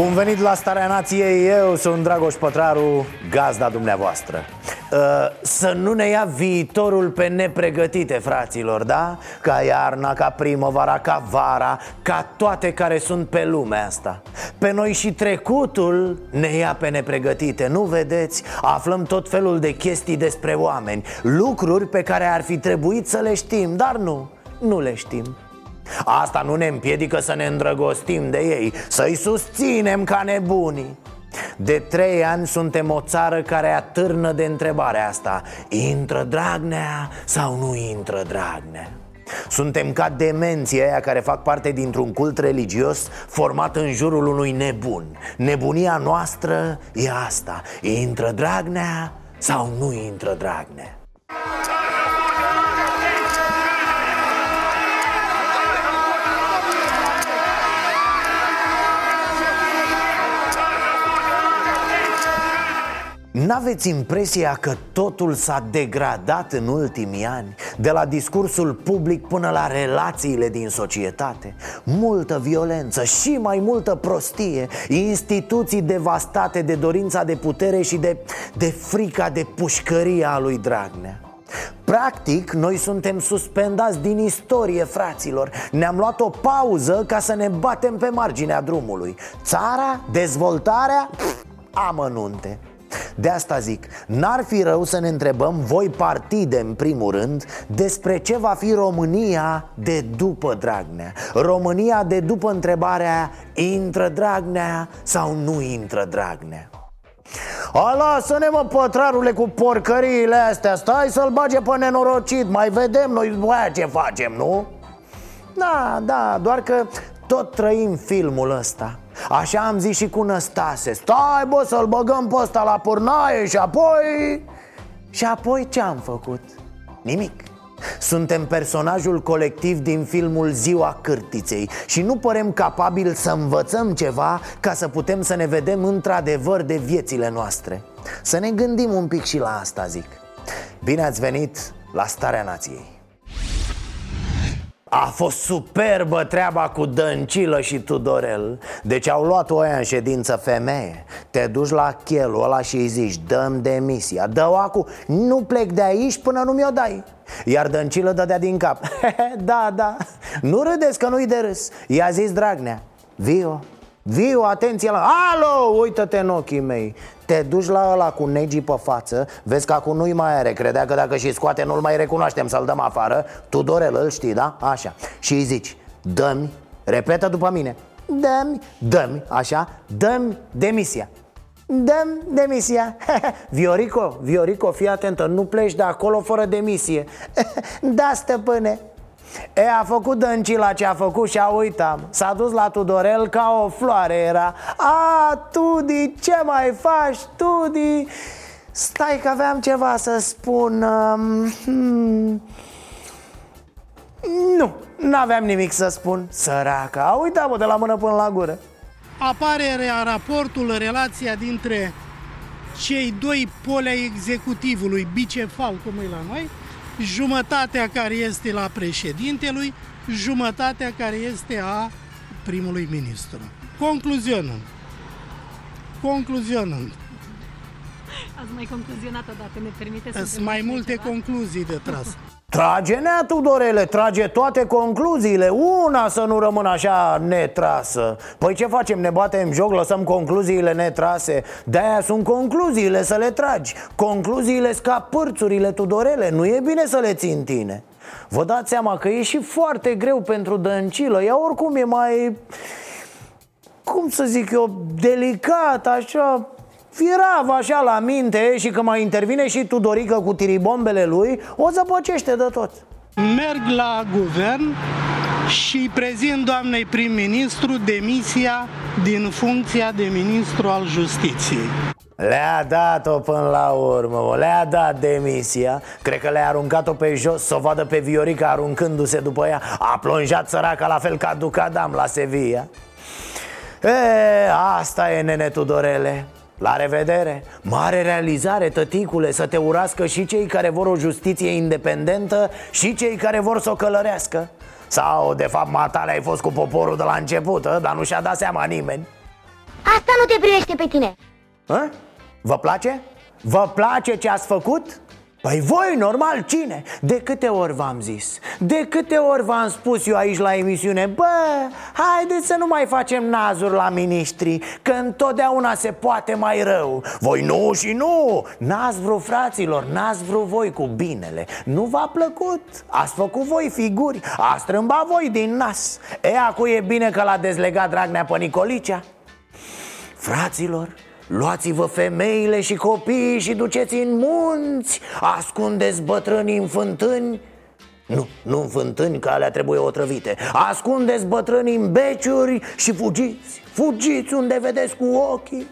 Bun venit la Starea Nației, eu sunt Dragoș Pătraru, gazda dumneavoastră Uh, Să nu ne ia viitorul pe nepregătite, fraților, da? Ca iarna, ca primăvara, ca vara, ca toate care sunt pe lumea asta Pe noi și trecutul ne ia pe nepregătite, nu vedeți? Aflăm tot felul de chestii despre oameni Lucruri pe care ar fi trebuit să le știm, dar nu, nu le știm Asta nu ne împiedică să ne îndrăgostim de ei Să-i susținem ca nebunii de trei ani suntem o țară care atârnă de întrebarea asta Intră Dragnea sau nu intră Dragnea? Suntem ca demenții aia care fac parte dintr-un cult religios format în jurul unui nebun Nebunia noastră e asta Intră Dragnea sau nu intră Dragnea? N-aveți impresia că totul s-a degradat în ultimii ani? De la discursul public până la relațiile din societate? Multă violență și mai multă prostie Instituții devastate de dorința de putere și de, de frica de pușcărie a lui Dragnea. Practic, noi suntem suspendați din istorie, fraților. Ne-am luat o pauză ca să ne batem pe marginea drumului. Țara, dezvoltarea, pf, amănunte de asta zic, n-ar fi rău să ne întrebăm voi partide în primul rând Despre ce va fi România de după Dragnea. România de după întrebarea Intră Dragnea sau nu intră Dragnea? A, lasă-ne mă, pătrarule, cu porcăriile astea. Stai să-l bage pe nenorocit. Mai vedem noi aia ce facem, nu? Da, da, doar că tot trăim filmul ăsta Așa am zis și cu Năstase. Stai bă să-l băgăm pe ăsta la pârnaie și apoi... Și apoi ce am făcut? Nimic. Suntem personajul colectiv din filmul Ziua Cârtiței Și nu părem capabili să învățăm ceva Ca să putem să ne vedem într-adevăr de viețile noastre. Să ne gândim un pic și la asta, zic. Bine ați venit la Starea Nației a fost superbă treaba cu Dăncilă și Tudorel. Deci au luat-o aia în ședință femeie. Te duci la chelul ăla și îi zici Dăm demisia Dă-o acu Nu plec de aici până nu mi-o dai. Iar Dăncilă dădea din cap. Da, da Nu râdeți că nu-i de râs. I-a zis Dragnea Vio, Viu, atenție la... Alo, uită-te în ochii mei Te duci la ăla cu negii pe față Vezi că acum nu-i mai are Credea că dacă și scoate nu-l mai recunoaștem să-l dăm afară. Tudorel îl știi, da? Așa. Și îi zici Dă-mi, repetă după mine Dă-mi, dă-mi, așa Dă-mi demisia. Dăm demisia. Viorico, Viorico, fii atentă Nu pleci de acolo fără demisie. Da, stăpâne E, a făcut Dăncila ce a făcut și a uitat S-a dus la Tudorel ca o floare era A, Tudi, ce mai faci, Tudi? Stai că aveam ceva să spun um, hmm. Nu, n-aveam nimic să spun Săraca, a uitat mă de la mână până la gură apare rea- raportul, relația dintre cei doi poli ai executivului, bicefal, cum e la noi, jumătatea care este la președintelui, jumătatea care este a primului ministru. Concluzionând, concluzionând, Ați mai concluzionat odată, ne permite să sunt mai multe concluzii de tras. Trage nea Tudorele, trage toate concluziile. Una să nu rămână așa netrasă. Păi ce facem, ne batem joc, lăsăm concluziile netrase. De-aia sunt concluziile să le tragi. Concluziile ca pârțurile Tudorele. Nu e bine să le ții în tine. Vă dați seama că e și foarte greu pentru Dăncilă. Ea oricum e mai... Cum să zic eu, delicat, așa Firav așa la minte și că mai intervine și Tudorică cu tiribombele lui O zăpăcește de tot. Merg la guvern și prezint doamnei prim-ministru demisia din funcția de ministru al justiției. Le-a dat-o până la urmă, le-a dat demisia. Cred că le-a aruncat-o pe jos să o vadă pe Viorica aruncându-se după ea. A plonjat săraca la fel ca Ducadam la Sevilla. E, asta e, nene Tudorele la revedere Mare realizare, tăticule, să te urască și cei care vor o justiție independentă Și cei care vor să o călărească Sau, de fapt, matale ai fost cu poporul de la început, a? Ă? dar nu și-a dat seama nimeni Asta nu te privește pe tine a? Ă? Vă place? Vă place ce ați făcut? Păi voi, normal, cine? De câte ori v-am zis? De câte ori v-am spus eu aici la emisiune Bă, haideți să nu mai facem nazuri la miniștri Că întotdeauna se poate mai rău. Voi nu și nu. N-ați vrut, fraților, n-ați vrut voi cu binele. Nu v-a plăcut? Ați făcut voi figuri? A strâmbat voi din nas. E, acu e bine că l-a dezlegat Dragnea pe Nicolicea. Fraților, Luați-vă femeile și copiii și duceți în munți. Ascundeți bătrânii în fântâni. Nu, nu în fântâni, că alea trebuie otrăvite. Ascundeți bătrânii în beciuri și fugiți. Fugiți unde vedeți cu ochii.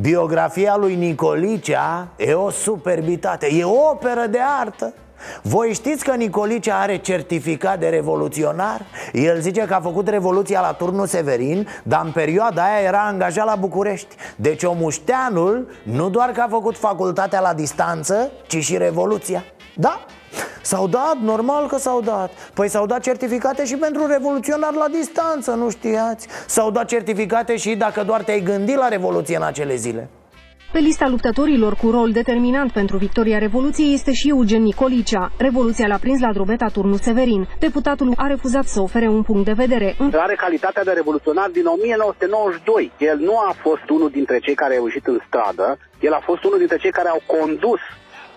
Biografia lui Nicolicea e o superbitate, e o operă de artă voi știți că Nicolice are certificat de revoluționar? El zice că a făcut revoluția la turnul Severin Dar în perioada aia era angajat la București. Deci omușteanul nu doar că a făcut facultatea la distanță Ci și revoluția. Da? S-au dat, normal că s-au dat. Păi s-au dat certificate și pentru revoluționar la distanță, nu știați? S-au dat certificate și dacă doar te-ai gândit la revoluție în acele zile pe lista luptătorilor cu rol determinant pentru victoria Revoluției este și Eugen Nicolicea. Revoluția l-a prins la drobeta turnul Severin. Deputatul a refuzat să ofere un punct de vedere. Are calitatea de revoluționar din 1992. El nu a fost unul dintre cei care au ieșit în stradă, el a fost unul dintre cei care au condus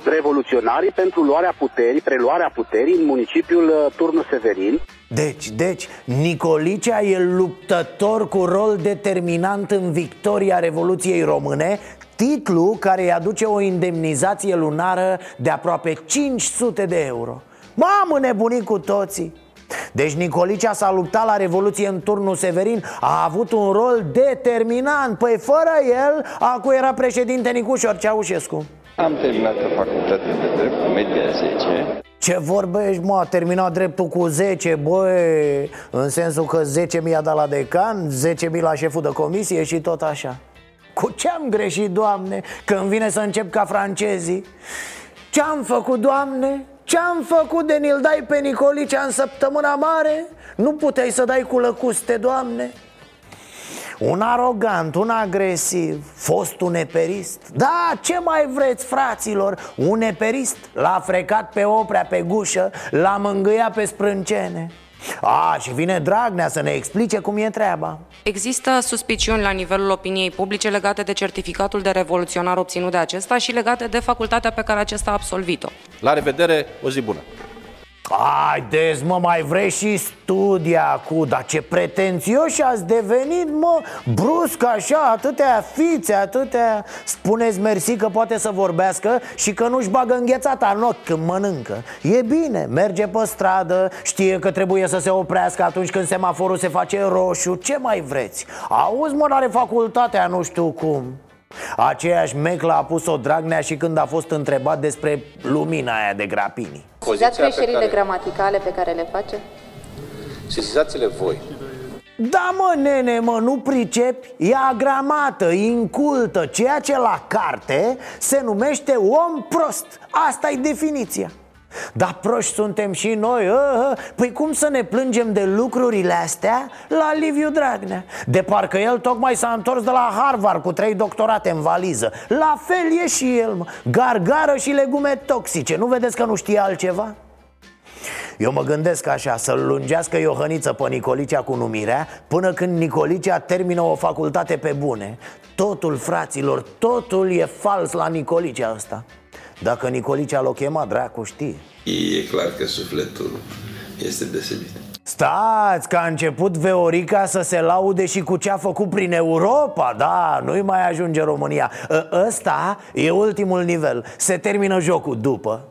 revoluționarii pentru luarea puterii, preluarea puterii în municipiul uh, Turnul Severin. Deci, deci, Nicolicea e luptător cu rol determinant în victoria Revoluției Române Titlu care îi aduce o indemnizație lunară de aproape 500 de euro. Mamă, nebunit cu toții! Deci Nicolicea s-a luptat la Revoluție în turnul Severin A avut un rol determinant. Păi fără el, acu era președinte Nicușor Ceaușescu Am terminat facultatea de drept cu media 10 ce vorbești, mă, a terminat dreptul cu 10, băi În sensul că 10 mi-a dat la decan, 10 mi la șeful de comisie și tot așa cu ce am greșit, Doamne, când vine să încep ca francezii? Ce-am făcut, Doamne? Ce-am făcut de ni dai pe Nicolicea în săptămâna mare? Nu puteai să dai cu lăcuste, Doamne? Un arogant, un agresiv, fost un eperist Da, ce mai vreți, fraților? Un eperist L-a frecat pe oprea pe gușă L-a mângâiat pe sprâncene a, și vine Dragnea să ne explice cum e treaba Există suspiciuni la nivelul opiniei publice legate de certificatul de revoluționar obținut de acesta și legate de facultatea pe care acesta a absolvit-o. La revedere, o zi bună! Haideți mă, mai vrei și studia cu Dar ce pretențioși ați devenit mă? Brusc așa, atâtea fițe, atâtea. Spuneți mersi că poate să vorbească Și că nu-și bagă înghețata în ochi când mănâncă. E bine, merge pe stradă Știe că trebuie să se oprească atunci când semaforul se face roșu. Ce mai vreți? Auzi mă, are facultatea, nu știu cum Aceeași meclă a pus-o Dragnea și când a fost întrebat despre lumina aia de grapini Sesizați greșelile care... gramaticale pe care le face? Sesizați-le voi da mă, nene, mă, nu pricepi? E agramată, incultă Ceea ce la carte se numește om prost Asta e definiția dar proști suntem și noi ă, ă. Păi cum să ne plângem de lucrurile astea la Liviu Dragnea De parcă el tocmai s-a întors de la Harvard cu trei doctorate în valiză La fel e și el, mă. gargară și legume toxice Nu vedeți că nu știe altceva? Eu mă gândesc așa, să-l lungească Iohăniță pe Nicolicea cu numirea Până când Nicolicea termină o facultate pe bune Totul, fraților, totul e fals la Nicolicea ăsta dacă Nicolicea l-o chema, dracu știe. E clar că sufletul este deosebit. Stați, că a început Veorica să se laude și cu ce a făcut prin Europa. Da, nu-i mai ajunge România. Ă, Ăsta e ultimul nivel. Se termină jocul după.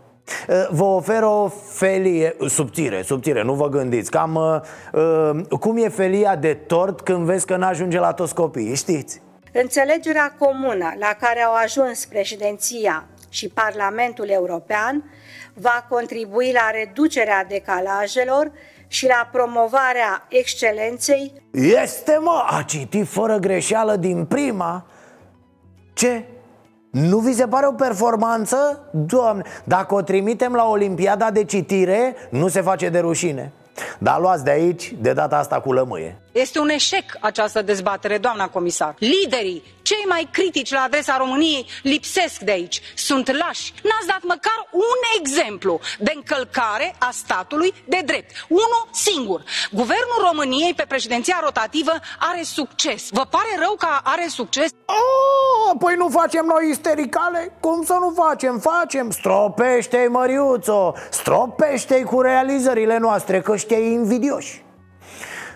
Vă ofer o felie subțire, subțire, nu vă gândiți. Cam uh, cum e felia de tort când vezi că n-ajunge la toți copiii, știți? Înțelegerea comună la care au ajuns președinția și Parlamentul European va contribui la reducerea decalajelor și la promovarea excelenței. Este, mă, a citit fără greșeală din prima. Ce? Nu vi se pare o performanță? Doamne, dacă o trimitem la Olimpiada de citire, nu se face de rușine Dar luați de aici, de data asta cu lămâie Este un eșec această dezbatere, doamna comisar Liderii cei mai critici la adresa României lipsesc de aici. Sunt lași. N-ați dat măcar un exemplu de încălcare a statului de drept. Unul singur. Guvernul României pe președinția rotativă are succes. Vă pare rău că are succes? Oh, păi nu facem noi istericale? Cum să nu facem? Facem. Stropește-i, Măriuțo, stropește-i cu realizările noastre, că știi invidioși.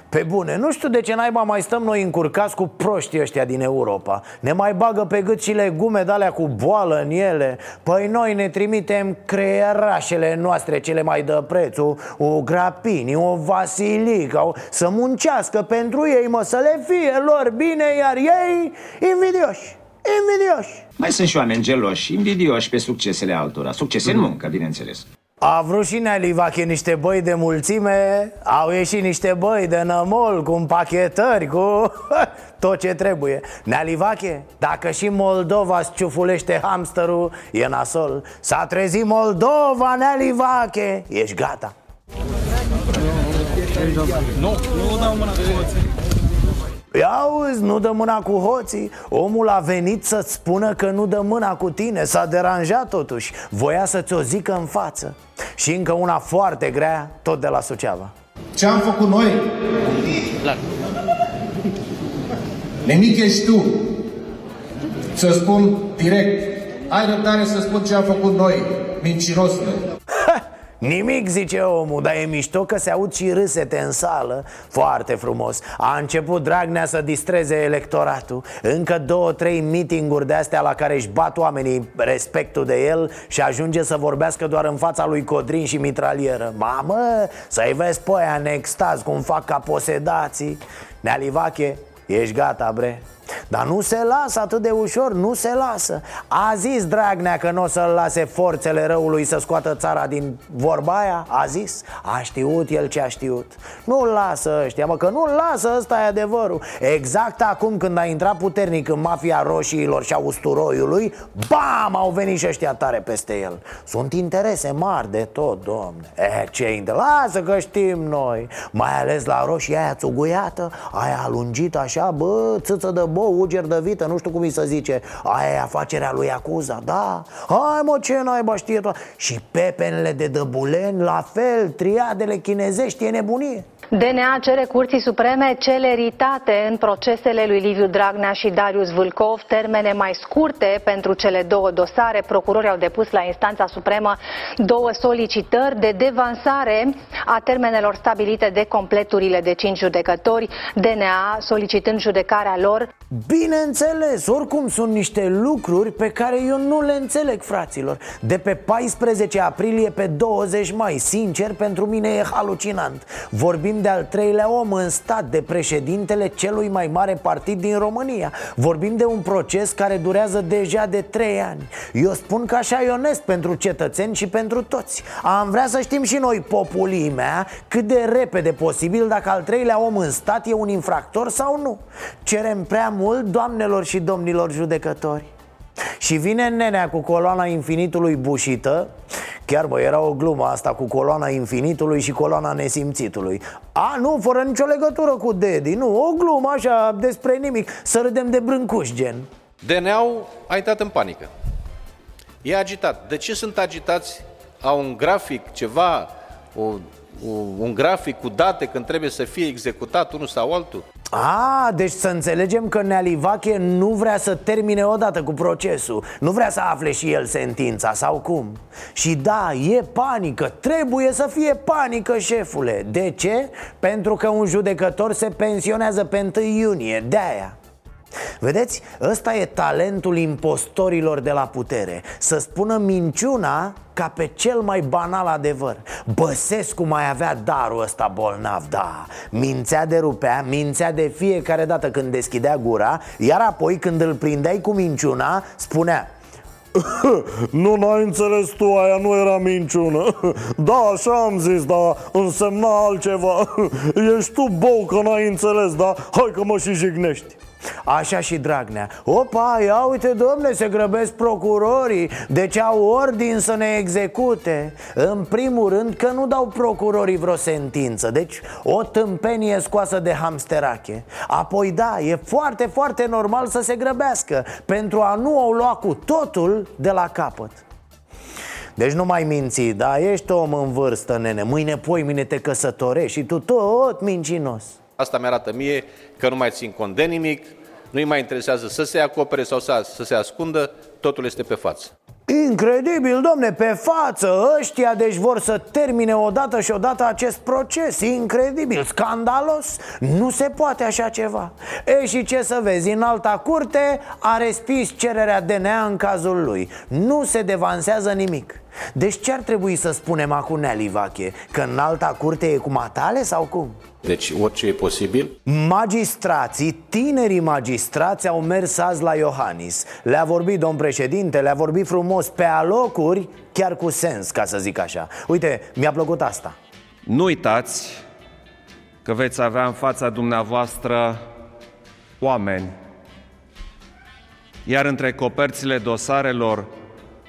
Pe bune, nu știu de ce naiba mai stăm noi încurcați cu proștii ăștia din Europa. Ne mai bagă pe gât și legume de alea cu boală în ele. Păi noi ne trimitem creierașele noastre cele mai dă prețul O grapini, o vasilica o... Să muncească pentru ei, mă, să le fie lor bine Iar ei invidioși, invidioși. Mai sunt și oameni geloși, invidioși pe succesele altora. Succese în muncă, bineînțeles a vrut și Nea Livache niște băi de mulțime Au ieșit niște băi de nămol Cu împachetări, cu tot ce trebuie. Nea Livache, dacă și Moldova ciufulește hamsterul E nasol. S-a trezit Moldova, Nea Livache Ești gata. Nu, nu dau mâna Păi auzi, nu dă mâna cu hoții. Omul a venit să-ți spună că nu dă mâna cu tine. S-a deranjat totuși. Voia să-ți o zică în față. Și încă una foarte grea, tot de la Suceava. Ce am făcut noi? Nimic ești tu. Să spun direct. Ai răbdare să spun ce am făcut noi Mincinosule Nimic, zice omul, dar e mișto că se aud și râsete în sală. Foarte frumos. A început Dragnea să distreze electoratul. Încă două, trei meetinguri de astea la care își bat oamenii respectul de el Și ajunge să vorbească doar în fața lui Codrin și mitralieră. Mamă, să-i vezi pe aia în extaz cum fac ca posedații. Nealivache, ești gata, bre? Dar nu se lasă atât de ușor, nu se lasă A zis Dragnea că nu o să-l lase forțele răului să scoată țara din vorba aia? A zis? A știut el ce a știut Nu-l lasă ăștia, mă, că nu-l lasă, ăsta e adevărul Exact acum când a intrat puternic în mafia roșiilor și a usturoiului Bam! Au venit și ăștia tare peste el Sunt interese mari de tot, domne E, ce inter... Lasă că știm noi Mai ales la roșii aia țuguiată Aia alungită așa, bă, țâță de bă, uger de vită, nu știu cum îi să zice Aia e afacerea lui Acuza, da Hai mă, ce naiba știe tot Și pepenele de dăbulen, la fel, triadele chinezești, e nebunie DNA cere Curții Supreme celeritate în procesele lui Liviu Dragnea și Darius Vâlcov, termene mai scurte pentru cele două dosare. Procurorii au depus la instanța supremă două solicitări de devansare a termenelor stabilite de completurile de cinci judecători, DNA solicitând judecarea lor. Bineînțeles, oricum sunt niște lucruri pe care eu nu le înțeleg, fraților. De pe 14 aprilie pe 20 mai, sincer, pentru mine e halucinant. Vorbim de al treilea om în stat, de președintele celui mai mare partid din România. Vorbim de un proces care durează deja de trei ani. Eu spun că așa e onest pentru cetățeni și pentru toți. Am vrea să știm și noi, populimea, cât de repede posibil dacă al treilea om în stat e un infractor sau nu. Cerem prea mult, doamnelor și domnilor judecători și vine nenea cu coloana infinitului bușită Chiar bă, era o glumă asta cu coloana infinitului și coloana nesimțitului A, nu, fără nicio legătură cu Dedi, nu, o glumă așa despre nimic Să râdem de brâncuși, gen DNA-ul a intrat în panică E agitat. De ce sunt agitați? Au un grafic, ceva, o, o, un grafic cu date când trebuie să fie executat unul sau altul? A, deci să înțelegem că Nealivache nu vrea să termine odată cu procesul. Nu vrea să afle și el sentința sau cum? Și da, e panică, trebuie să fie panică, șefule. De ce? Pentru că un judecător se pensionează pe 1 iunie, de-aia Vedeți, ăsta e talentul impostorilor de la putere Să spună minciuna ca pe cel mai banal adevăr. Băsescu mai avea darul ăsta bolnav, da. Mințea de rupea, mințea de fiecare dată când deschidea gura Iar apoi când îl prindeai cu minciuna, spunea nu, n-ai înțeles tu, aia nu era minciună. Da, așa am zis, dar însemna altceva. Ești tu bou că n-ai înțeles, da? Hai că mă și jignești Așa și Dragnea. Opa, ia uite domne, se grăbesc procurorii. Deci au ordin să ne execute? În primul rând că nu dau procurorii vreo sentință. Deci o tâmpenie scoasă de hamsterache. Apoi da, e foarte, foarte normal să se grăbească Pentru a nu o lua cu totul de la capăt. Deci nu mai minți, da? Ești om în vârstă, nene. Mâine, poi, mine te căsătorești și tu tot mincinos. Asta mi-arată mie că nu mai țin cont de nimic, nu-i mai interesează să se acopere sau să, să se ascundă, totul este pe față. Incredibil, domne, pe față Ăștia deci vor să termine odată și odată acest proces. Incredibil, scandalos Nu se poate așa ceva. E și ce să vezi, în alta curte a respins cererea DNA în cazul lui. Nu se devansează nimic deci ce ar trebui să spunem acum, Nea Livache? Că în alta curte e cu matale sau cum? Deci orice e posibil? Magistrații, tinerii magistrați au mers azi la Iohannis Le-a vorbit domn președinte, le-a vorbit frumos pe alocuri, chiar cu sens, ca să zic așa Uite, mi-a plăcut asta Nu uitați că veți avea în fața dumneavoastră oameni Iar între coperțile dosarelor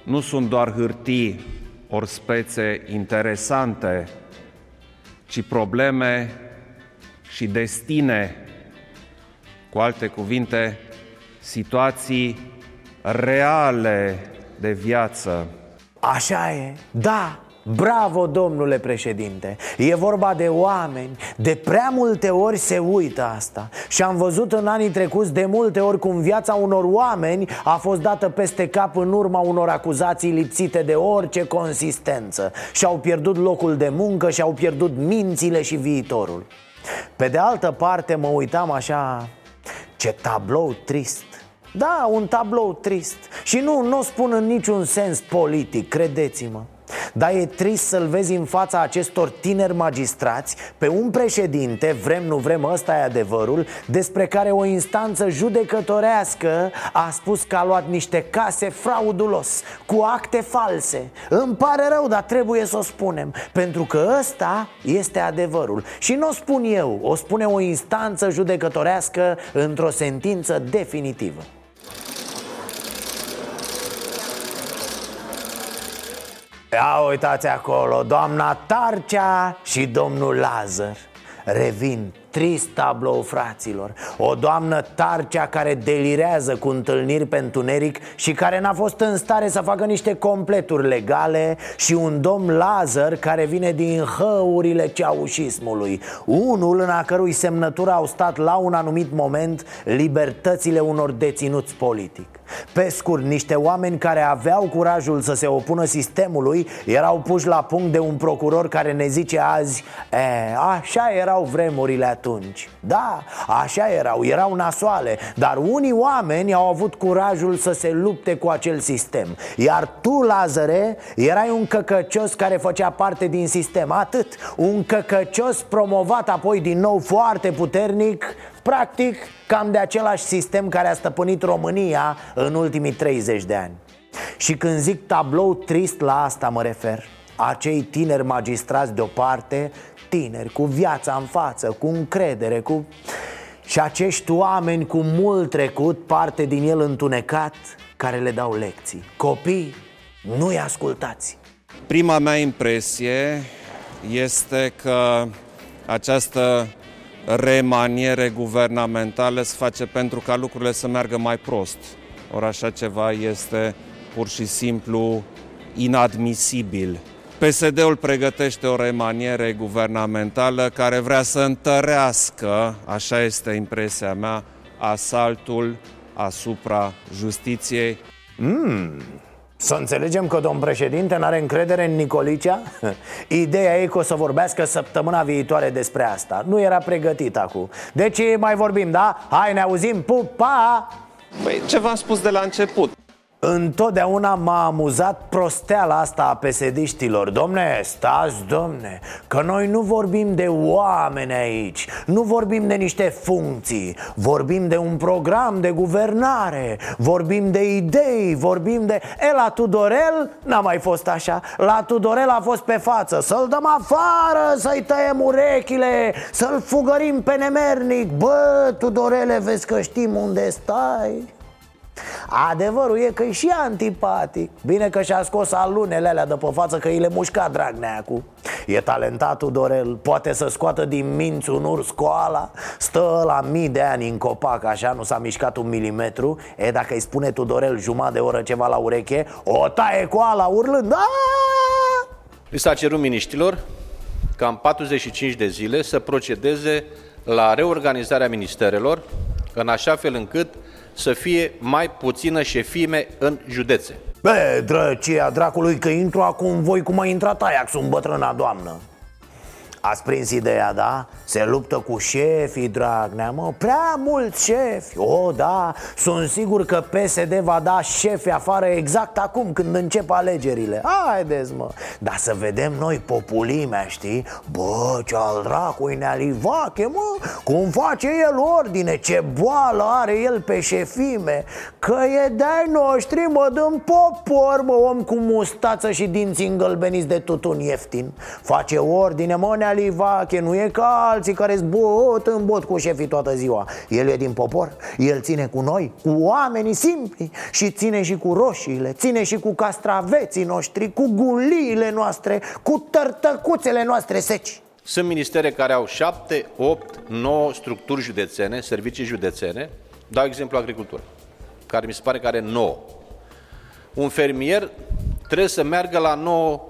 nu sunt doar hârtii ori spețe interesante, ci probleme și destine, cu alte cuvinte, situații reale de viață. Așa e, da, Bravo, domnule președinte. E vorba de oameni. De prea multe ori se uită asta. Și am văzut în anii trecuți de multe ori cum viața unor oameni A fost dată peste cap în urma unor acuzații lipsite de orice consistență. Și-au pierdut locul de muncă Și-au pierdut mințile și viitorul. Pe de altă parte mă uitam așa Ce tablou trist. Da, un tablou trist. Și nu, nu o spun în niciun sens politic, credeți-mă dar e trist să-l vezi în fața acestor tineri magistrați Pe un președinte, vrem nu vrem, ăsta e adevărul Despre care o instanță judecătorească a spus că a luat niște case fraudulos Cu acte false. Îmi pare rău, dar trebuie să o spunem Pentru că ăsta este adevărul. Și nu o spun eu, o spune o instanță judecătorească într-o sentință definitivă Ia uitați acolo, doamna Tarcea și domnul Lazar Revin, trist tablou fraților. O doamnă Tarcea care delirează cu întâlniri pe întuneric Și care n-a fost în stare să facă niște completuri legale Și un domn Lazar care vine din hăurile ceaușismului. Unul în a cărui semnătură au stat la un anumit moment libertățile unor deținuți politic. Pe scurt, niște oameni care aveau curajul să se opună sistemului Erau puși la punct de un procuror care ne zice azi e, Așa erau vremurile atunci. Da, așa erau, erau nasoale Dar unii oameni au avut curajul să se lupte cu acel sistem. Iar tu, Lazare, erai un căcăcios care făcea parte din sistem. Atât, un căcăcios promovat apoi din nou foarte puternic Practic, cam de același sistem care a stăpânit România în ultimii 30 de ani. Și când zic tablou trist, la asta mă refer. Acei tineri magistrați deoparte, tineri cu viața în față, cu încredere, cu... Și acești oameni cu mult trecut, parte din el întunecat, care le dau lecții Copii, nu-i ascultați Prima mea impresie este că această remaniere guvernamentale se face pentru ca lucrurile să meargă mai prost. Ori așa ceva este pur și simplu inadmisibil. PSD-ul pregătește o remaniere guvernamentală care vrea să întărească, așa este impresia mea, asaltul asupra justiției. Mm, Să înțelegem că domn președinte n-are încredere în Nicolicea? Ideea e că o să vorbească săptămâna viitoare despre asta Nu era pregătit acum Deci mai vorbim, da? Hai, ne auzim, pup, pa! Păi ce v-am spus de la început? Întotdeauna m-a amuzat prosteala asta a pesediștilor. Domne, stați, domne, că noi nu vorbim de oameni aici Nu vorbim de niște funcții Vorbim de un program de guvernare Vorbim de idei, vorbim de... E, la Tudorel n-a mai fost așa. La Tudorel a fost pe față. Să-l dăm afară, să-i tăiem urechile Să-l fugărim pe nemernic. Bă, Tudorele, vezi că știm unde stai Adevărul e că e și antipatic. Bine că și-a scos alunele alea de pe față că îi le mușca Dragneacu E talentatul Dorel, poate să scoată din minți un urs coala Stă la mii de ani în copac, așa, nu s-a mișcat un milimetru. E, dacă îi spune Tudorel jumătate de oră ceva la ureche O taie coala urlând. Aaaa! Li s-a cerut miniștilor ca în 45 de zile să procedeze la reorganizarea ministerelor în așa fel încât să fie mai puțină șefime în județe. Be, drăcia dracului că intru acum voi cum a intrat Ajax, un bătrâna doamnă Ați prins ideea, da? Se luptă cu șefii, Dragnea, mă, prea mulți șefi. O, da, sunt sigur că PSD va da șefi afară exact acum când încep alegerile. Haideți, mă, dar să vedem noi populimea, știi? Bă, ce al dracului nealivache, mă, cum face el ordine, ce boală are el pe șefime. Că e de-ai noștri, mă, dăm popor, mă, om cu mustață și dinți îngălbeniți de tutun ieftin. Face ordine, mă, nealivache, nu e ca alții care zbot în bot cu șefii toată ziua. El e din popor, el ține cu noi, cu oamenii simpli Și ține și cu roșiile, ține și cu castraveții noștri, cu guliile noastre, cu tărtăcuțele noastre seci. Sunt ministere care au 7, 8, 9 structuri județene, servicii județene. Dau exemplu agricultură, care mi se pare că are 9 Un fermier trebuie să meargă la 9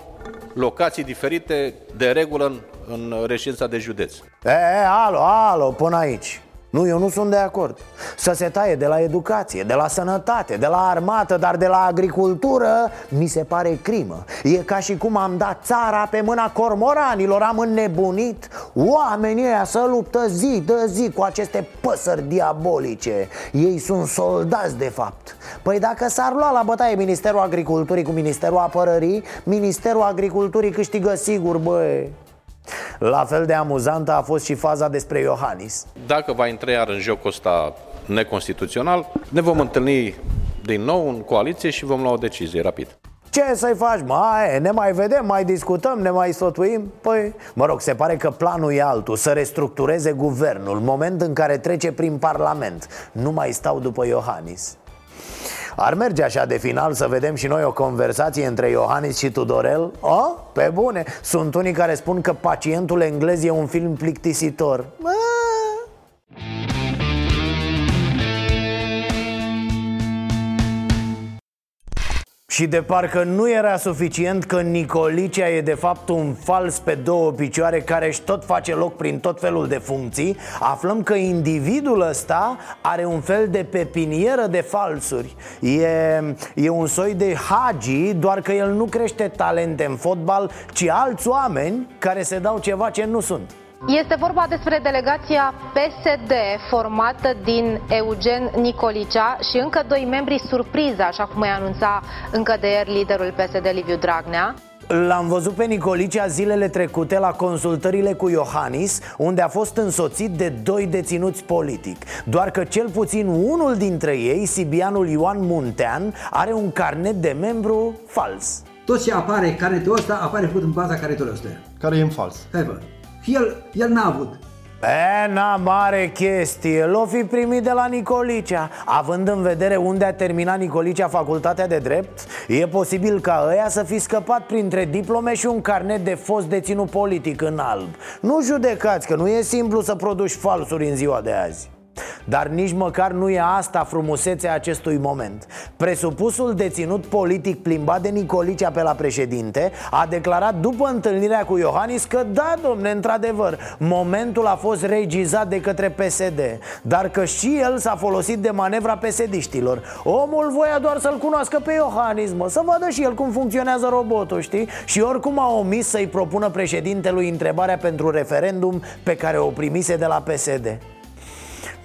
locații diferite de regulă în, în reședința de județ. E, e, alo, alo, până aici. Nu, eu nu sunt de acord. Să se taie de la educație, de la sănătate, de la armată, dar de la agricultură mi se pare crimă. E ca și cum am dat țara pe mâna cormoranilor, am înnebunit Oamenii ăia să luptă zi de zi cu aceste păsări diabolice. Ei sunt soldați de fapt. Păi dacă s-ar lua la bătaie Ministerul Agriculturii cu Ministerul Apărării Ministerul Agriculturii câștigă sigur, băi la fel de amuzantă a fost și faza despre Iohannis Dacă va intra iar în jocul ăsta neconstituțional, ne vom întâlni din nou în coaliție și vom lua o decizie rapid. Ce să-i faci? Mai, ne mai vedem, mai discutăm, ne mai sfătuim? Păi, mă rog, se pare că planul e altul Să restructureze guvernul Moment în care trece prin parlament Nu mai stau după Iohannis ar merge așa de final să vedem și noi o conversație între Iohannis și Tudorel? O? Pe bune, sunt unii care spun că Pacientul englez e un film plictisitor Bă! Și de parcă nu era suficient că Nicolicea e de fapt un fals pe două picioare care își tot face loc prin tot felul de funcții Aflăm că individul ăsta are un fel de pepinieră de falsuri. E, e un soi de hagi, doar că el nu crește talente în fotbal, ci alți oameni care se dau ceva ce nu sunt este vorba despre delegația PSD formată din Eugen Nicolicea și încă doi membri surpriză, așa cum îi anunța încă de ieri liderul PSD Liviu Dragnea. L-am văzut pe Nicolicea zilele trecute la consultările cu Iohannis Unde a fost însoțit de doi deținuți politic. Doar că cel puțin unul dintre ei, Sibianul Ioan Muntean Are un carnet de membru fals. Tot ce apare carnetul ăsta apare făcut în baza carnetului ăsta. Care e în fals? Hai vă el, el n-a avut. E, n-a mare chestie, l-o fi primit de la Nicolicea. Având în vedere unde a terminat Nicolicea facultatea de drept E posibil ca ăia să fi scăpat printre diplome și un carnet de fost deținut politic în alb. Nu judecați că nu e simplu să produci falsuri în ziua de azi Dar nici măcar nu e asta frumusețea acestui moment. Presupusul deținut politic plimbat de Nicolicea pe la președinte A declarat după întâlnirea cu Iohannis că da, domne, într-adevăr Momentul a fost regizat de către PSD Dar că și el s-a folosit de manevra pesediștilor. Omul voia doar să-l cunoască pe Iohannis, mă Să vadă și el cum funcționează robotul, știi? Și oricum a omis să-i propună președintelui întrebarea pentru referendum Pe care o primise de la PSD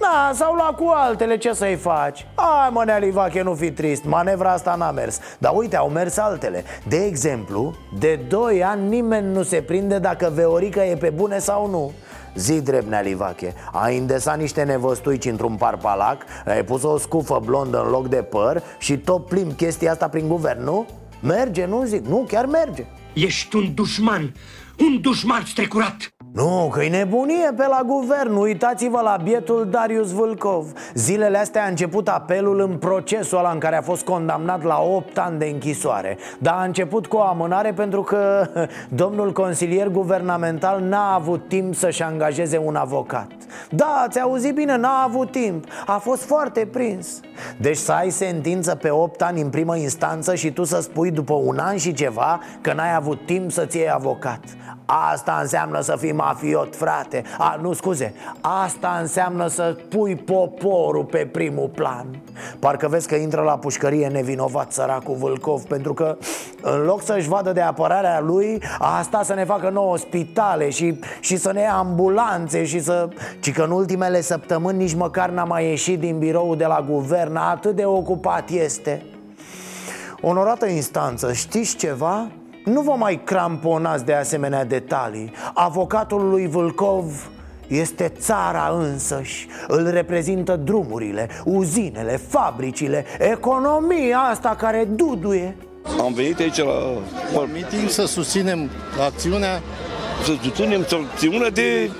da, s-au luat cu altele, ce să-i faci? Ai mă, Nealivache, nu fi trist, manevra asta n-a mers. Dar uite, au mers altele. De exemplu, de 2 ani nimeni nu se prinde dacă Veorica e pe bune sau nu. Zi drept, Nealivache Ai îndesat niște nevăstuici într-un parpalac Ai pus o scufă blondă în loc de păr Și tot plimb chestia asta prin guvern, nu? Merge, nu zic, nu, chiar merge. Ești un dușman, un dușman strecurat nu, că e nebunie pe la guvern. Uitați-vă la bietul Darius Vâlcov. Zilele astea a început apelul în procesul ăla în care a fost condamnat la 8 ani de închisoare. Dar a început cu o amânare pentru că domnul consilier guvernamental n-a avut timp să-și angajeze un avocat. Da, ați auzit bine, n-a avut timp. A fost foarte prins. Deci să ai sentință pe 8 ani în primă instanță și tu să spui după un an și ceva că n-ai avut timp să-ți iei avocat. Asta înseamnă să fii mafiot, frate. A, nu, scuze. Asta înseamnă să pui poporul pe primul plan. Parcă vezi că intră la pușcărie nevinovat săracul Vâlcov Pentru că în loc să-și vadă de apărarea lui Asta să ne facă nouă spitale și, și să ne ia ambulanțe și să... Ci că în ultimele săptămâni nici măcar n-a mai ieșit din birou de la guvern Atât de ocupat este. Onorată instanță, știți ceva? Nu vă mai cramponați de asemenea detalii. Avocatul lui Vâlcov este țara însăși. Îl reprezintă drumurile, uzinele, fabricile Economia asta care duduie. Am venit aici la meeting să susținem acțiunea? Să susținem acțiunea de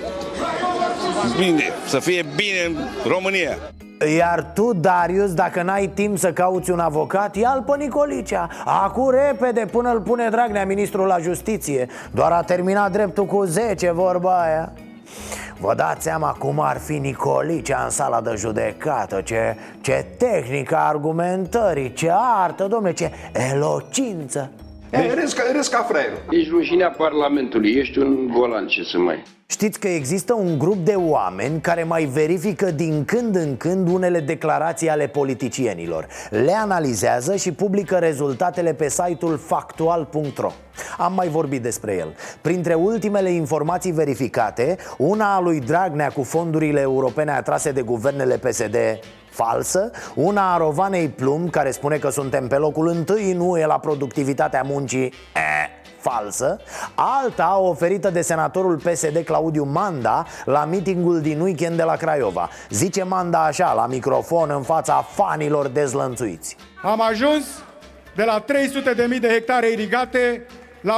bine, să fie bine în România iar tu, Darius, dacă n-ai timp să cauți un avocat, ia-l pe Nicolicea. Acu repede până îl pune Dragnea, ministrul la justiție. Doar a terminat dreptul cu 10, vorba aia. Vă dați seama cum ar fi Nicolicea în sala de judecată? Ce, ce tehnică argumentării, ce artă, domne, ce elocință. Râs ca, râs ca fraierul. Ești rușinea Parlamentului, ești un golan, ce să mai... Știți că există un grup de oameni care mai verifică din când în când unele declarații ale politicienilor. Le analizează și publică rezultatele pe site-ul factual.ro Am mai vorbit despre el. Printre ultimele informații verificate, una a lui Dragnea cu fondurile europene atrase de guvernele PSD falsă Una a Rovanei Plum, care spune că suntem pe locul întâi în UE la productivitatea muncii e, falsă Alta oferită de senatorul PSD Claudiu Manda la mitingul din weekend de la Craiova Zice Manda așa, la microfon, în fața fanilor dezlănțuiți Am ajuns de la 300.000 de hectare irigate la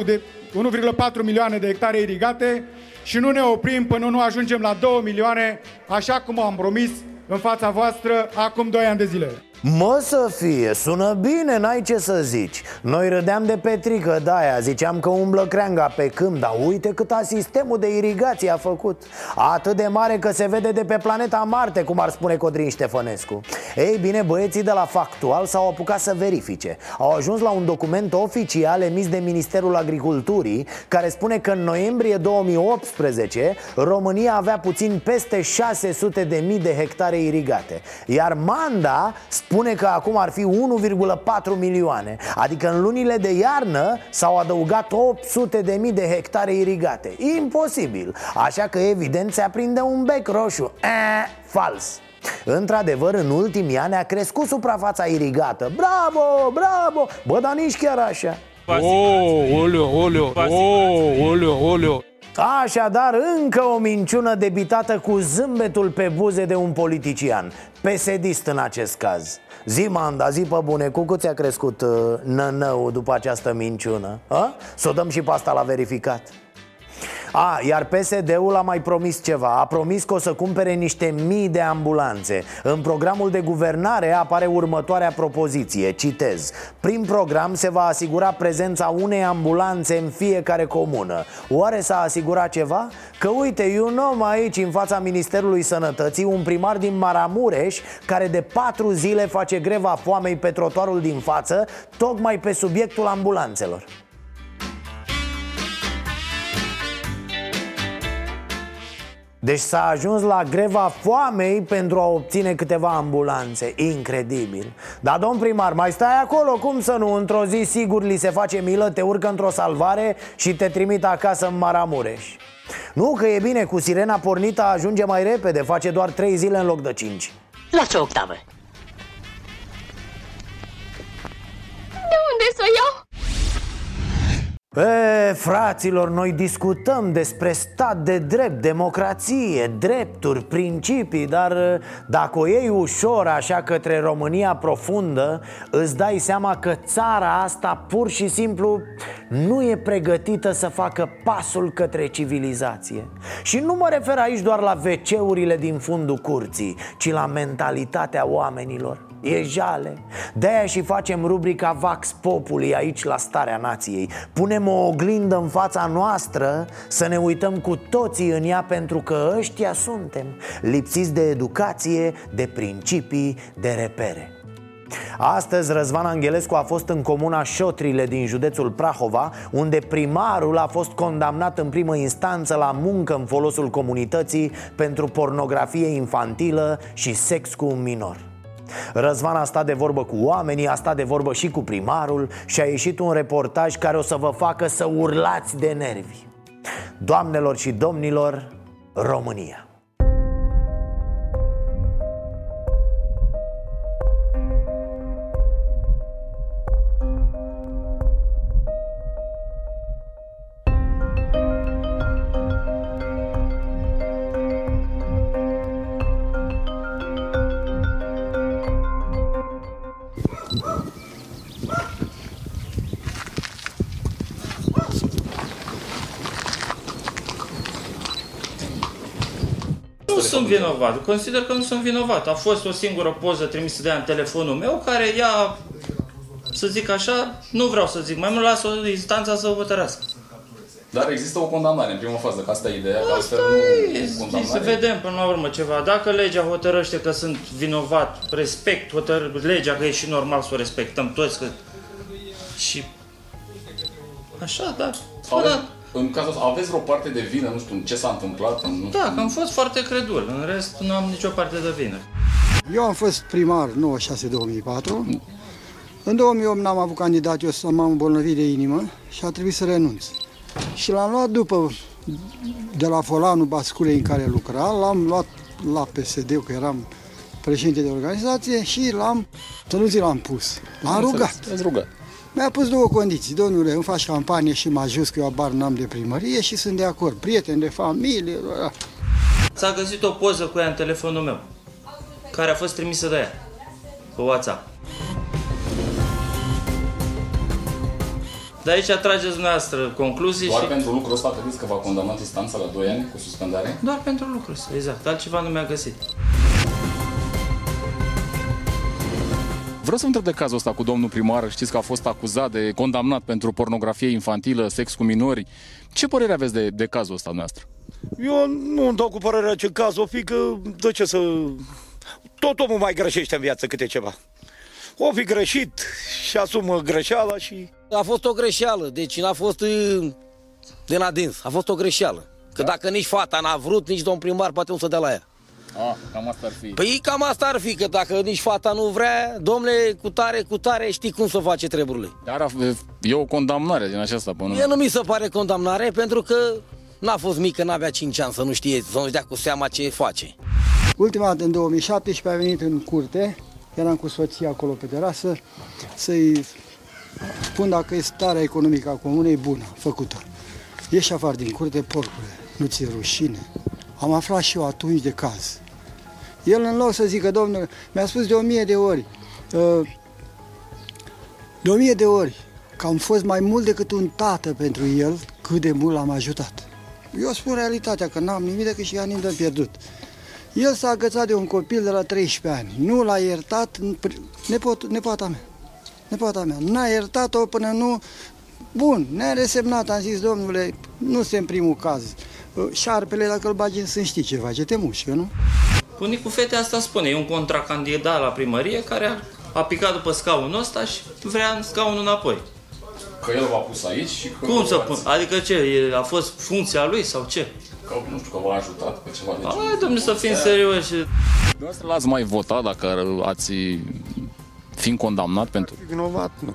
1,4 de 1,4 milioane de hectare irigate și nu ne oprim până nu ajungem la 2 milioane, așa cum am promis în fața voastră acum 2 ani de zile. Mă să fie, sună bine, n-ai ce să zici. Noi râdeam de Petrică de aia Ziceam că umblă creanga pe câmp Dar uite cât a sistemul de irigație a făcut. Atât de mare că se vede de pe planeta Marte Cum ar spune Codrin Ștefănescu. Ei bine, băieții de la Factual s-au apucat să verifice. Au ajuns la un document oficial emis de Ministerul Agriculturii Care spune că în noiembrie 2018 România avea puțin peste 600 de mii de hectare irigate. Iar Manda spune că acum ar fi 1,4 milioane Adică în lunile de iarnă s-au adăugat 800 de mii de hectare irigate. Imposibil. Așa că evident se aprinde un bec roșu. E, Fals. Într-adevăr, în ultimii ani a crescut suprafața irigată. Bravo, bravo, bă, dar nici chiar așa. Oh, oleo, oleo, oh, oleo, oleo Așadar, încă o minciună debitată cu zâmbetul pe buze de un politician Pesedist în acest caz Zi, Manda, zi pe bune, cu cât ți-a crescut uh, nănău după această minciună? A? Să o dăm și pe asta la verificat A, iar PSD-ul a mai promis ceva. A promis că o să cumpere niște mii de ambulanțe. În programul de guvernare apare următoarea propoziție Citez. Prin program se va asigura prezența unei ambulanțe în fiecare comună. Oare s-a asigurat ceva? Că uite, eu un om aici în fața Ministerului Sănătății Un primar din Maramureș Care de patru zile face greva foamei pe trotuarul din față Tocmai pe subiectul ambulanțelor Deci s-a ajuns la greva foamei pentru a obține câteva ambulanțe Incredibil Dar domn primar, mai stai acolo, cum să nu? Într-o zi sigur li se face milă, te urcă într-o salvare și te trimit acasă în Maramureș Nu că e bine, cu sirena pornită ajunge mai repede, face doar 3 zile în loc de 5 La ce octavă? De unde să o iau? E, fraților, noi discutăm despre stat de drept, democrație, drepturi, principii Dar dacă o iei ușor așa către România profundă Îți dai seama că țara asta pur și simplu nu e pregătită să facă pasul către civilizație. Și nu mă refer aici doar la WC-urile din fundul curții Ci la mentalitatea oamenilor E jale. De-aia și facem rubrica Vax Populi aici la Starea Nației. Punem o oglindă în fața noastră Să ne uităm cu toții în ea Pentru că ăștia suntem Lipsiți de educație, de principii, de repere. Astăzi Răzvan Angelescu a fost în comuna Șotrile din județul Prahova Unde primarul a fost condamnat în primă instanță la muncă în folosul comunității Pentru pornografie infantilă și sex cu un minor Răzvan a stat de vorbă cu oamenii, a stat de vorbă și cu primarul Și a ieșit un reportaj care o să vă facă să urlați de nervi. Doamnelor și domnilor, România Consider că nu sunt vinovat. A fost o singură poză trimisă de ea în telefonul meu care ea, să zic așa, nu vreau să zic mai mult, lasă instanța să o hotărească. Dar există o condamnare în prima fază, că asta e ideea, că altfel E, nu Să condamnare. vedem până la urmă ceva. Dacă legea hotărăște că sunt vinovat, respect hotăr- legea, că e și normal să o respectăm toți. Că... Și așa, da. Aveți, în cazul ăsta, aveți vreo parte de vină, nu știu, în ce s-a întâmplat? în- Nu știu, Da, că am fost foarte credul. În rest, nu am nicio parte de vină. Eu am fost primar 96-2004. În 2008 n-am avut candidat, eu să m-am îmbolnăvit de inimă și a trebuit să renunț. Și l-am luat după, de la folanul basculei în care lucra, l-am luat la PSD, că eram președinte de organizație și l-am, să nu zi l-am pus, l-am Am rugat. înțeles, Ați rugat. Mi-a pus două condiții. Domnule, îmi faci campanie și mă ajut că eu abar n-am de primărie și sunt de acord. Prieteni de familie. S-a găsit o poză cu ea în telefonul meu, care a fost trimisă de ea, pe WhatsApp. De aici trageți dumneavoastră concluzii Doar și... pentru lucrul ăsta credeți că v-a condamnat instanța la 2 ani cu suspendare? Doar pentru lucrul ăsta, exact. Altceva nu mi-a găsit. Vreau să vă întreb de cazul ăsta cu domnul primar. Știți că a fost acuzat de condamnat pentru pornografie infantilă, sex cu minori. Ce părere aveți de, de cazul ăsta noastră? Eu nu îmi dau cu părerea ce caz o fi, că de ce să... Tot omul mai greșește în viață câte ceva. O fi greșit și asumă greșeala și... A fost o greșeală, deci n-a fost uh, de nadins, a fost o greșeală. Că dacă nici fata n-a vrut, nici domn primar poate nu să dea la ea. Ah, cam asta ar fi. Păi cam asta ar fi, că dacă nici fata nu vrea, domnule, cu tare, cu tare, știi cum să face treburile. Dar e o condamnare din aceasta până... Mie nu mi se pare condamnare, pentru că n-a fost mică, n-avea 5 ani, să nu știe, să nu-și dea cu seama ce face. Ultima dată, în 2017, a venit în curte, eram cu soția acolo pe terasă, să-i spun dacă starea economică a comunei bună, făcută. Ieși afară din curte, porcule, nu ți-e rușine. Am aflat și eu atunci de caz. El, în loc să zică, domnule, mi-a spus de o mie de ori, uh, de o mie de ori, că am fost mai mult decât un tată pentru el, cât de mult l-am ajutat. Eu spun realitatea, că n-am nimic decât și ani de pierdut. El s-a agățat de un copil de la 13 ani. Nu l-a iertat nepot, nepoata mea. Nepoata mea. N-a iertat-o până nu... Bun, ne-a resemnat, am zis, domnule, nu se în primul caz. Șarpele, dacă îl bagi în sân, știi ce face, te mușcă, nu? Bunicul fetei asta spune, e un contracandidat la primărie care a, a picat după scaunul ăsta și vrea scaunul înapoi. Că el v-a pus aici și că... Cum să pun? Adică ce? E, a fost funcția lui sau ce? Că, nu știu, că v-a ajutat pe ceva de Hai, domnule, să fim serioși. Dumneavoastră l-ați mai votat dacă ați fiind condamnat pentru... Vinovat, nu.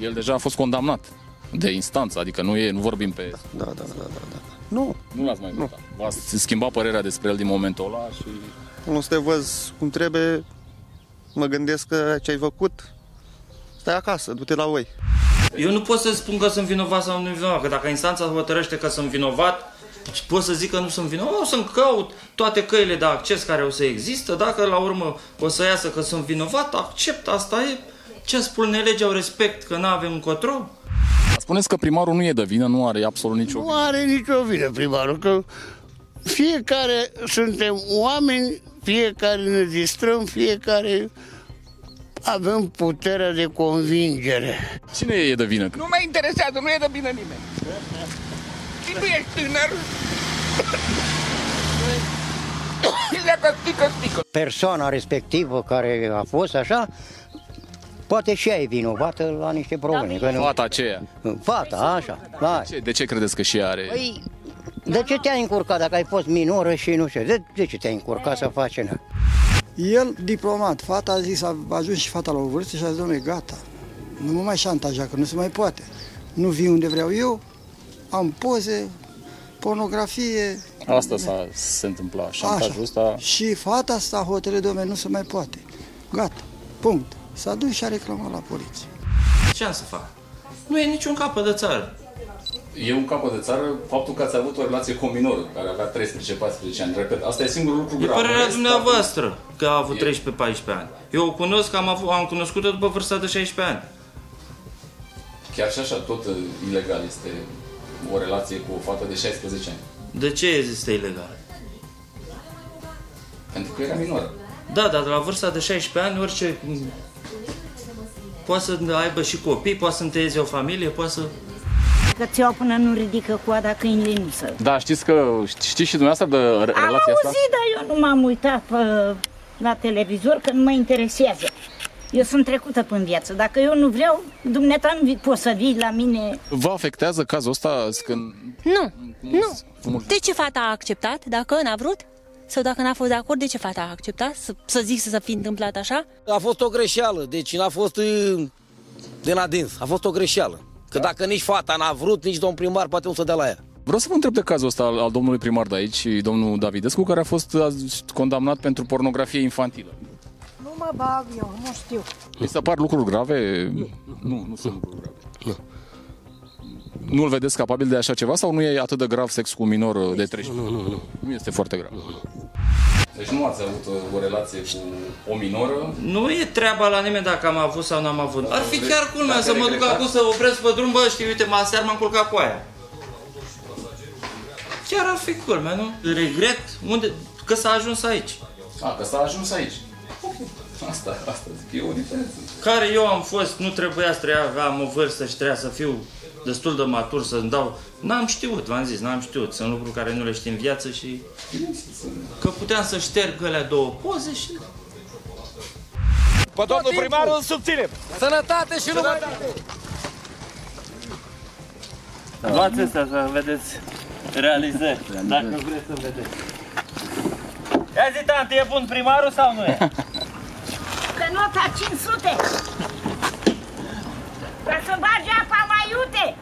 El deja a fost condamnat de instanță, adică nu, e, nu vorbim pe... Da, da, da, da, da. Nu. Nu l-ați mai votat. V-ați schimbat părerea despre el din momentul ăla și... Nu să te văz cum trebuie, mă gândesc că ce ai făcut, stai acasă, du-te la voi. Eu nu pot să spun că sunt vinovat sau nu vinovat, că dacă instanța hotărăște că sunt vinovat, pot să zic că nu sunt vinovat, o să-mi caut toate căile de acces care o să există, dacă la urmă o să iasă că sunt vinovat, accept, asta e. Ce spune legea, o respect, că nu avem încotro. Spuneți că primarul nu e de vină, nu are absolut nicio Nu are nicio vină primarul, că fiecare suntem oameni, fiecare ne distrăm, fiecare avem puterea de convingere. Cine e de vină? Nu mă interesează, nu e de vină nimeni. Și tu ești tânăr. Și dacă stică, stică. Persoana respectivă care a fost așa, poate și ea e vinovată la niște probleme. că nu- Fata aceea. Fata, așa. Da. Ce, de ce credeți că și ea are? Păi, de ce te-ai încurcat dacă ai fost minoră și nu știu? De, de ce te-ai încurcat să faci în El, diplomat, fata a zis, a ajuns și fata la o vârstă și a zis, domnule, gata, nu mă mai șantaja, că nu se mai poate. Nu vii unde vreau eu, am poze, pornografie. Asta s-a, se întâmpla, șantajul Așa. ăsta. Și fata asta a hotărât, domnule, nu se mai poate. Gata, punct. S-a dus și a reclamat la poliție. Ce am să fac? Nu e niciun capăt de țară. E un capăt de țară faptul că ați avut o relație cu un minor care avea 13-14 ani. Repet, asta e singurul lucru E grav. părerea Rest, dumneavoastră că a avut 13-14 ani. Eu o cunosc, că am, avut, am cunoscut-o după vârsta de 16 ani. Chiar și așa, tot uh, ilegal este o relație cu o fată de 16 ani. De ce este ilegal? Pentru că era minoră. Da, dar de la vârsta de 16 ani, orice... Poate să aibă și copii, poate să întâieze o familie, poate să... Că ți-o până nu ridică coada câinile nu să... Da, știți că știți și dumneavoastră de Am relația auzit, asta? dar eu nu m-am uitat pe, la televizor, că nu mă interesează. Eu sunt trecută pe viață. Dacă eu nu vreau, dumneata nu vi- poți să vii la mine. Vă afectează cazul ăsta când... Nu, nu. De ce fata a acceptat? Dacă n-a vrut? Sau dacă n-a fost de acord, de ce fata a acceptat? Să, să zic să se fi întâmplat așa? A fost o greșeală, deci n-a fost uh, din adins, a fost o greșeală. Că dacă nici fata n-a vrut, nici domn primar poate nu să dea la ea. Vreau să vă întreb de cazul ăsta al, al domnului primar de aici, domnul Davidescu, care a fost azi, condamnat pentru pornografie infantilă. Nu mă bag eu, nu știu. Mi se par lucruri grave? Nu, nu, nu sunt lucruri grave. Nu. Nu-l vedeți capabil de așa ceva sau nu e atât de grav sex cu un minor de 13? Nu, nu, nu. Nu este foarte grav. Deci nu ați avut uh, o relație cu o minoră? Nu e treaba la nimeni dacă am avut sau n-am avut. Ar fi chiar culmea Dacă să mă duc regretați? acum să opresc pe drum, bă, știi, uite, mă aseară m-am culcat cu aia. Chiar ar fi culmea, nu? Regret unde, că s-a ajuns aici. A, că s-a ajuns aici. Asta, asta zic, e o diferență. Care eu am fost, nu trebuia să trebuia, aveam o vârstă și trebuia să fiu destul de matur să-mi dau... N-am știut, v-am zis, n-am știut. Sunt lucruri care nu le știi în viață și... Că puteam să șterg alea două poze și... Pe domnul primar îl subținem. Sănătate și numai... Luați astea să vedeți realizări, dacă vreți să vedeți. Ia zi, tante, e bun primarul sau nu e? Pe nota 500! Ca să bagi apa mai iute!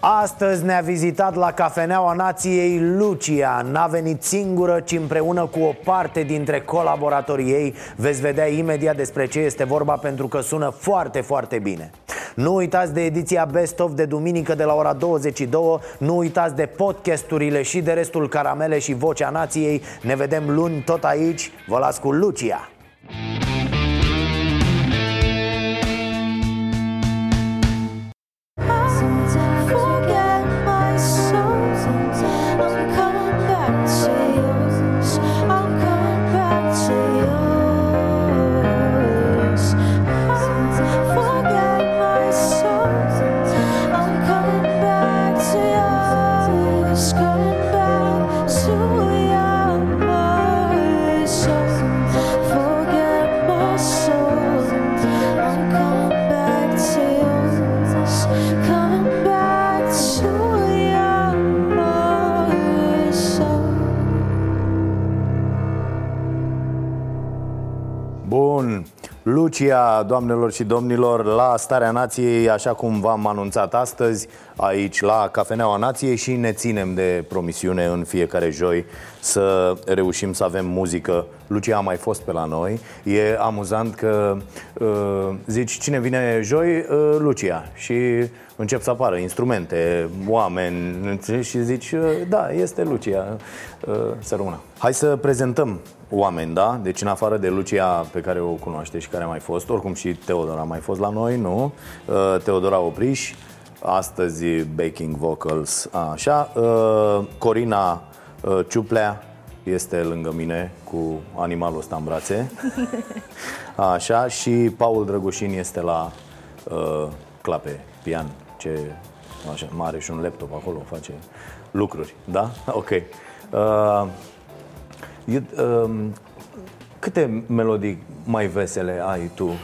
Astăzi ne-a vizitat la Cafeneaua Nației Lucia. N-a venit singură, ci împreună cu o parte dintre colaboratorii ei. Veți vedea imediat despre ce este vorba pentru că sună foarte, foarte bine. Nu uitați de ediția Best of de duminică de la ora 22 Nu uitați de podcasturile și de restul Caramele și Vocea Nației. Ne vedem luni tot aici, vă las cu Lucia doamnelor și domnilor, la Starea Nației, așa cum v-am anunțat astăzi, aici la Cafeneaua Nației și ne ținem de promisiune în fiecare joi să reușim să avem muzică. Lucia a mai fost pe la noi. E amuzant că uh, zici cine vine joi, uh, Lucia. Și încep să apară instrumente, oameni înțelegi? și zici, uh, da, este Lucia, uh, să rămână. Hai să prezentăm oameni, da? Deci în afară de Lucia pe care o cunoaște și care a mai fost, oricum și Teodora a mai fost la noi, nu? Uh, Teodora Opriș, astăzi backing vocals, așa. Uh, Corina uh, Ciuplea este lângă mine cu animalul ăsta în brațe. Așa, și Paul Drăgușin este la uh, clape, pian, ce așa, mare și un laptop acolo, face lucruri, da? Ok. Uh, eu, uh, câte melodii mai vesele ai tu? Um,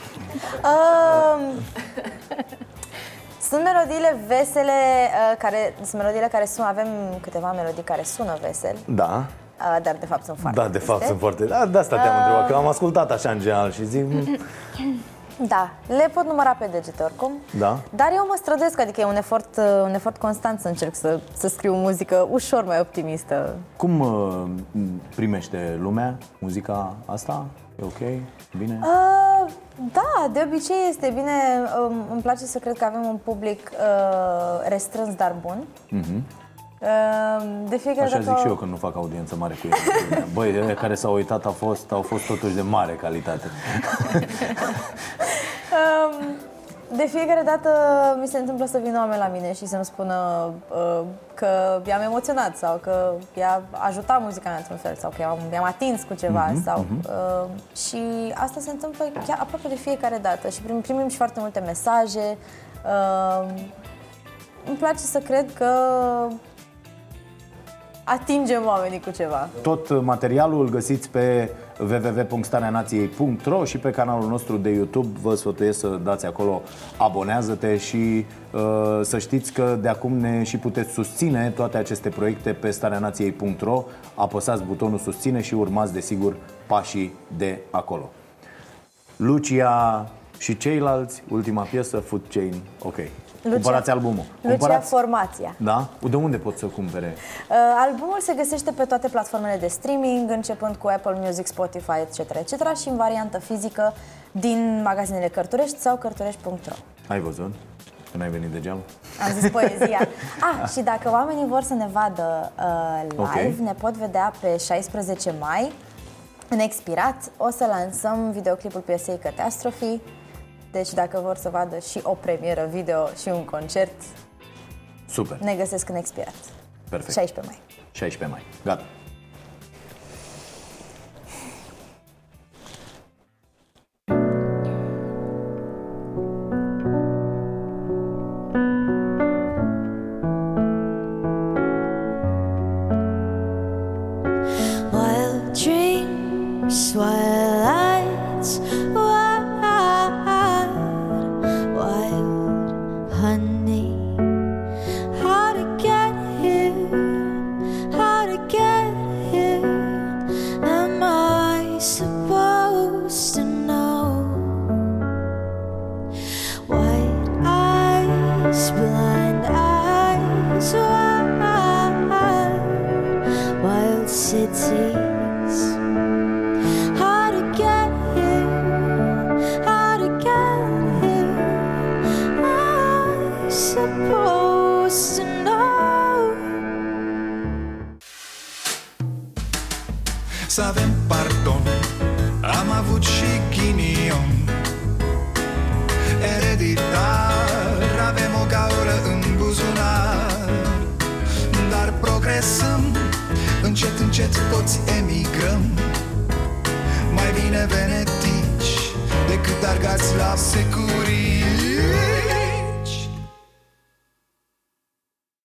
sunt melodiile vesele, uh, care, sunt melodiile care sună, avem câteva melodii care sună vesel, Da. Uh, dar de fapt sunt foarte Da, de fapt triste. sunt foarte... Da, de asta te-am Uh. întrebat, că am ascultat așa în general și zic... "Mm, Da, le pot număra pe degete oricum. Da? Dar eu mă străduiesc, adică e un efort, uh, un efort constant să încerc să, să scriu muzică ușor mai optimistă. Cum uh, primește lumea muzica asta? E ok? Bine? Uh, da, de obicei este bine. Um, îmi place să cred că avem un public uh, restrâns, dar bun. Mhm. Uh, de fiecare Așa dată... zic și eu când nu fac audiență mare cu ei. Băi, ăia care s-au uitat au fost, au fost totuși de mare calitate. Um, de fiecare dată mi se întâmplă să vină oameni la mine și să-mi spună uh, că i-am emoționat sau că i-a ajutat muzica mea într-un fel sau că i-am, i-am atins cu ceva Mhm, sau, mhm. uh, și asta se întâmplă chiar aproape de fiecare dată și prim, primim și foarte multe mesaje. Uh, îmi place să cred că atingem oamenii cu ceva. Tot materialul îl găsiți pe www.stareanației.ro și pe canalul nostru de YouTube. Vă sfătuiesc să dați acolo abonează-te și uh, să știți că de acum ne și puteți susține toate aceste proiecte pe stareanației.ro. Apăsați butonul susține și urmați desigur pașii de acolo. Lucia și ceilalți, ultima piesă, Food Chain, ok. Cumpărați albumul. Lucia Cumpărați, Formația. da? De unde pot să cumpere? Uh, albumul se găsește pe toate platformele de streaming, începând cu Apple Music, Spotify, etc., etc. și în variantă fizică din magazinele Cărturești sau cărturești.ro. Ai văzut? Că n-ai venit degeaba? Am zis poezia. Ah, și dacă oamenii vor să ne vadă uh, live, Ok. ne pot vedea pe 16 mai în Expirat. O să lansăm videoclipul piesei Catastrophe. Deci dacă vor să vadă și o premieră video și un concert, Super, ne găsesc în Expirat. perfect. 16 mai. 16 mai. Gata.